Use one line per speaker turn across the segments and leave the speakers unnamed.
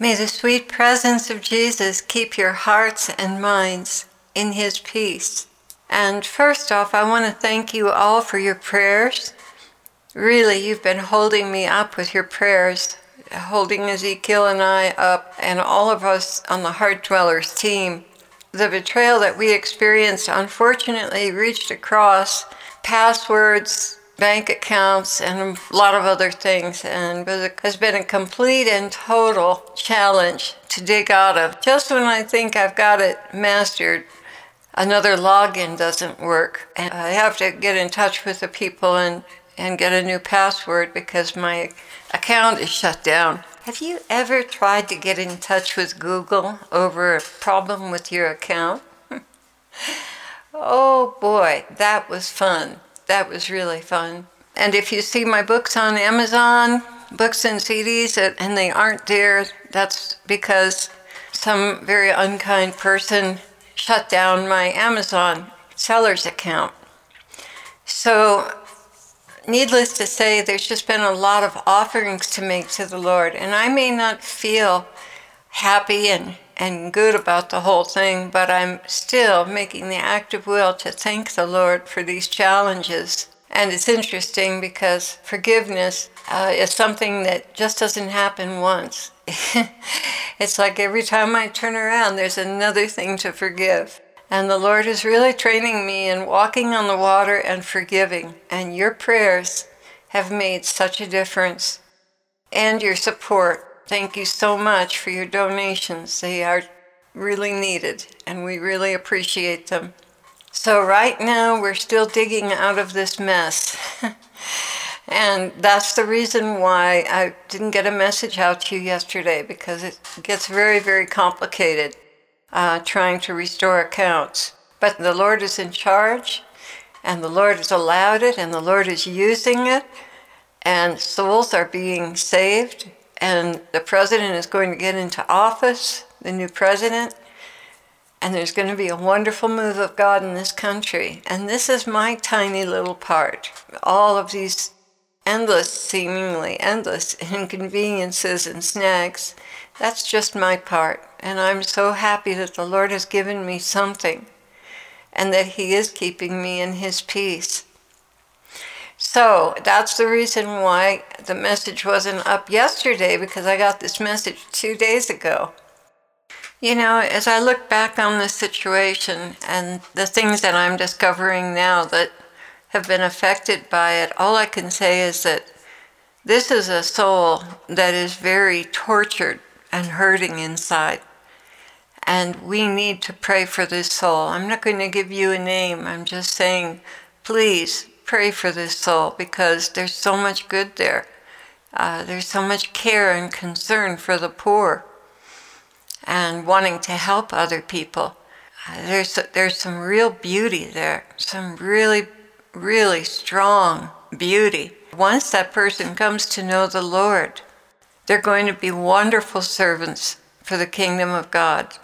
May the sweet presence of Jesus keep your hearts and minds in his peace. And first off, I want to thank you all for your prayers. Really, you've been holding me up with your prayers, holding Ezekiel and I up, and all of us on the Heart Dwellers team. The betrayal that we experienced unfortunately reached across passwords, bank accounts, and a lot of other things, and it has been a complete and total challenge to dig out of. Just when I think I've got it mastered, another login doesn't work, and I have to get in touch with the people and and get a new password because my account is shut down. Have you ever tried to get in touch with Google over a problem with your account? oh boy, that was fun. That was really fun. And if you see my books on Amazon, books and CDs, and they aren't there, that's because some very unkind person shut down my Amazon seller's account. So needless to say, there's just been a lot of offerings to make to the Lord. And I may not feel happy and, and good about the whole thing, but I'm still making the active will to thank the Lord for these challenges. And it's interesting because forgiveness uh, is something that just doesn't happen once. it's like every time I turn around, there's another thing to forgive. And the Lord is really training me in walking on the water and forgiving. And your prayers have made such a difference. And your support. Thank you so much for your donations. They are really needed, and we really appreciate them. So, right now, we're still digging out of this mess. and that's the reason why I didn't get a message out to you yesterday because it gets very, very complicated uh, trying to restore accounts. But the Lord is in charge, and the Lord has allowed it, and the Lord is using it, and souls are being saved, and the president is going to get into office, the new president, and there's going to be a wonderful move of God in this country. And this is my tiny little part. All of these endless, seemingly endless inconveniences and snags, that's just my part. And I'm so happy that the Lord has given me something and that He is keeping me in His peace. So that's the reason why the message wasn't up yesterday because I got this message two days ago. You know, as I look back on the situation and the things that I'm discovering now that have been affected by it, all I can say is that this is a soul that is very tortured and hurting inside. And we need to pray for this soul. I'm not going to give you a name. I'm just saying, please pray for this soul because there's so much good there. Uh, there's so much care and concern for the poor and wanting to help other people. Uh, there's, there's some real beauty there, some really, really strong beauty. Once that person comes to know the Lord, they're going to be wonderful servants for the kingdom of God.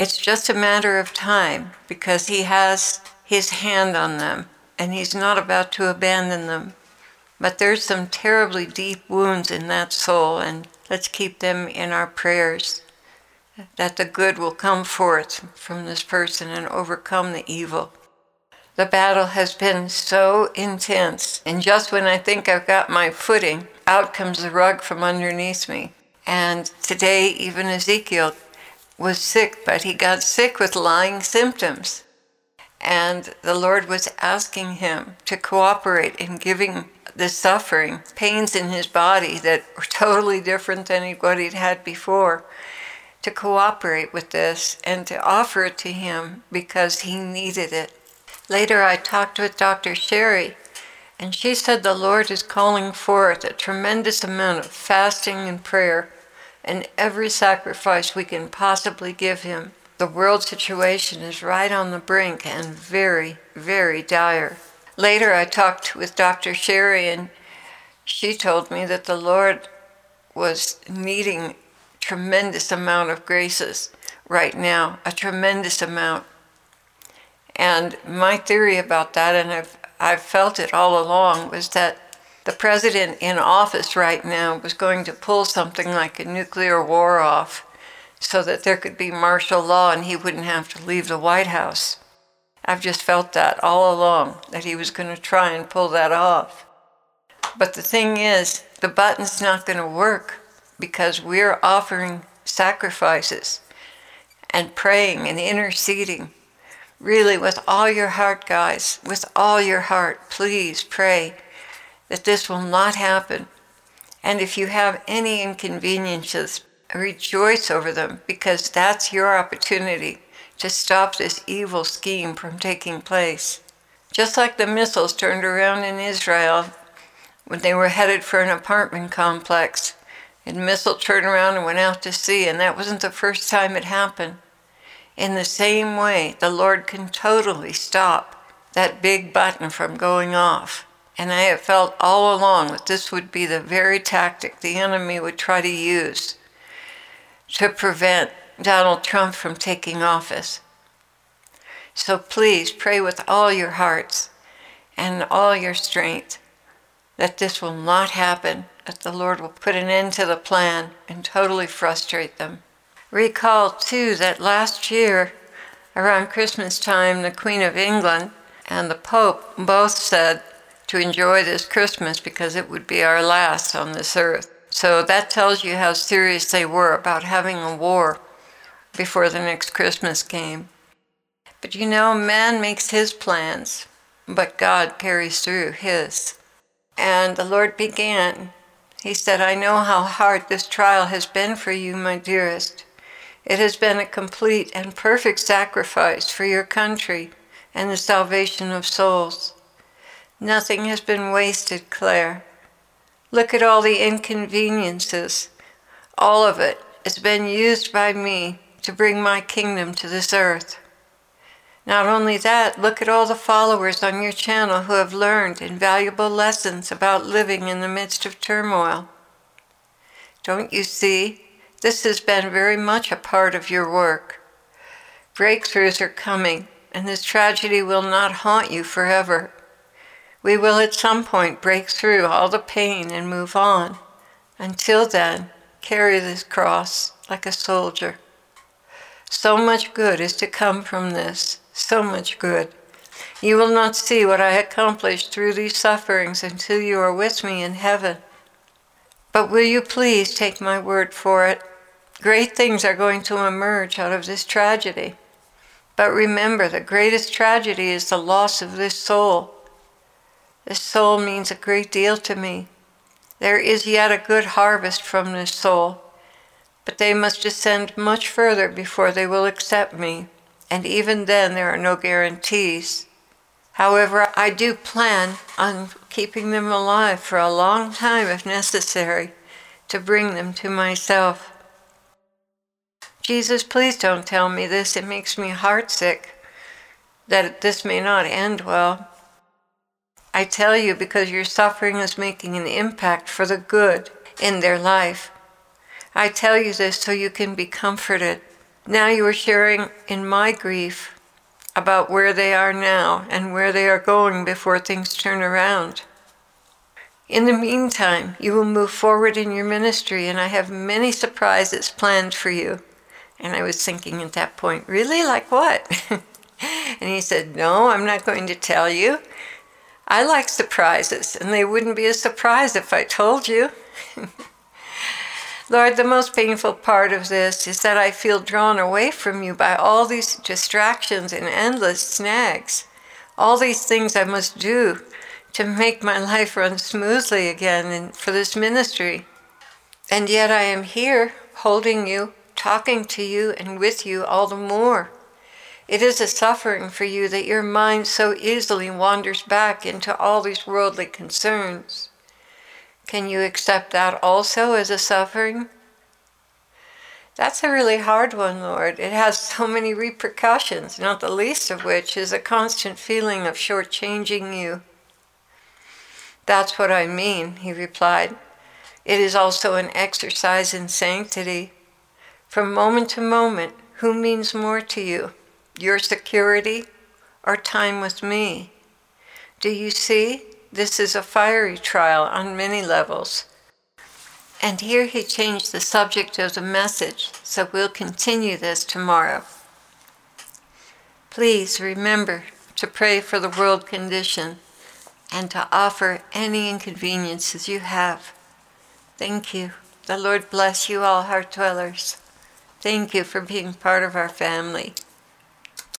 It's just a matter of time because He has His hand on them and He's not about to abandon them. But there's some terribly deep wounds in that soul, and let's keep them in our prayers that the good will come forth from this person and overcome the evil. The battle has been so intense, and just when I think I've got my footing, out comes the rug from underneath me. And today, even Ezekiel was sick, but he got sick with Lyme symptoms. And the Lord was asking him to cooperate in giving the suffering, pains in his body that were totally different than what he'd had before, to cooperate with this and to offer it to him because he needed it. Later, I talked with Dr. Sherry, and she said the Lord is calling forth a tremendous amount of fasting and prayer and every sacrifice we can possibly give him. The world situation is right on the brink and very, very dire. Later, I talked with Dr. Sherry, and she told me that the Lord was needing tremendous amount of graces right now, a tremendous amount. And my theory about that, and I've, I've felt it all along, was that the president in office right now was going to pull something like a nuclear war off so that there could be martial law and he wouldn't have to leave the White House. I've just felt that all along, that he was going to try and pull that off. But the thing is, the button's not going to work because we're offering sacrifices and praying and interceding. Really, with all your heart, guys, with all your heart, please pray that this will not happen. And if you have any inconveniences, rejoice over them because that's your opportunity to stop this evil scheme from taking place. Just like the missiles turned around in Israel when they were headed for an apartment complex, and missile turned around and went out to sea, and that wasn't the first time it happened. In the same way, the Lord can totally stop that big button from going off. And I have felt all along that this would be the very tactic the enemy would try to use to prevent Donald Trump from taking office. So please pray with all your hearts and all your strength that this will not happen, that the Lord will put an end to the plan and totally frustrate them. Recall, too, that last year, around Christmas time, the Queen of England and the Pope both said to enjoy this Christmas because it would be our last on this earth. So that tells you how serious they were about having a war before the next Christmas came. But you know, man makes his plans, but God carries through his. And the Lord began. He said, I know how hard this trial has been for you, my dearest. It has been a complete and perfect sacrifice for your country and the salvation of souls. Nothing has been wasted, Clare. Look at all the inconveniences. All of it has been used by me to bring my kingdom to this earth. Not only that, look at all the followers on your channel who have learned invaluable lessons about living in the midst of turmoil. Don't you see? This has been very much a part of your work. Breakthroughs are coming, and this tragedy will not haunt you forever. We will at some point break through all the pain and move on. Until then, carry this cross like a soldier. So much good is to come from this, so much good. You will not see what I accomplished through these sufferings until you are with me in heaven. But will you please take my word for it? Great things are going to emerge out of this tragedy. But remember, the greatest tragedy is the loss of this soul this soul means a great deal to me. There is yet a good harvest from this soul, but they must descend much further before they will accept me, and even then there are no guarantees. However, I do plan on keeping them alive for a long time if necessary to bring them to myself. Jesus, please don't tell me this. It makes me heartsick that this may not end well. I tell you because your suffering is making an impact for the good in their life. I tell you this so you can be comforted. Now you are sharing in my grief about where they are now and where they are going before things turn around. In the meantime, you will move forward in your ministry, and I have many surprises planned for you. And I was thinking at that point, really? Like what? and he said, No, I'm not going to tell you. I like surprises, and they wouldn't be a surprise if I told you. Lord, the most painful part of this is that I feel drawn away from you by all these distractions and endless snags, all these things I must do to make my life run smoothly again and for this ministry. And yet I am here holding you, talking to you, and with you all the more. It is a suffering for you that your mind so easily wanders back into all these worldly concerns. Can you accept that also as a suffering? That's a really hard one, Lord. It has so many repercussions, not the least of which is a constant feeling of shortchanging you. That's what I mean, he replied. It is also an exercise in sanctity. From moment to moment, who means more to you? Your security, or time with me. Do you see? This is a fiery trial on many levels. And here he changed the subject of the message, so we'll continue this tomorrow. Please remember to pray for the world condition and to offer any inconveniences you have. Thank you. The Lord bless you all, heart dwellers. Thank you for being part of our family.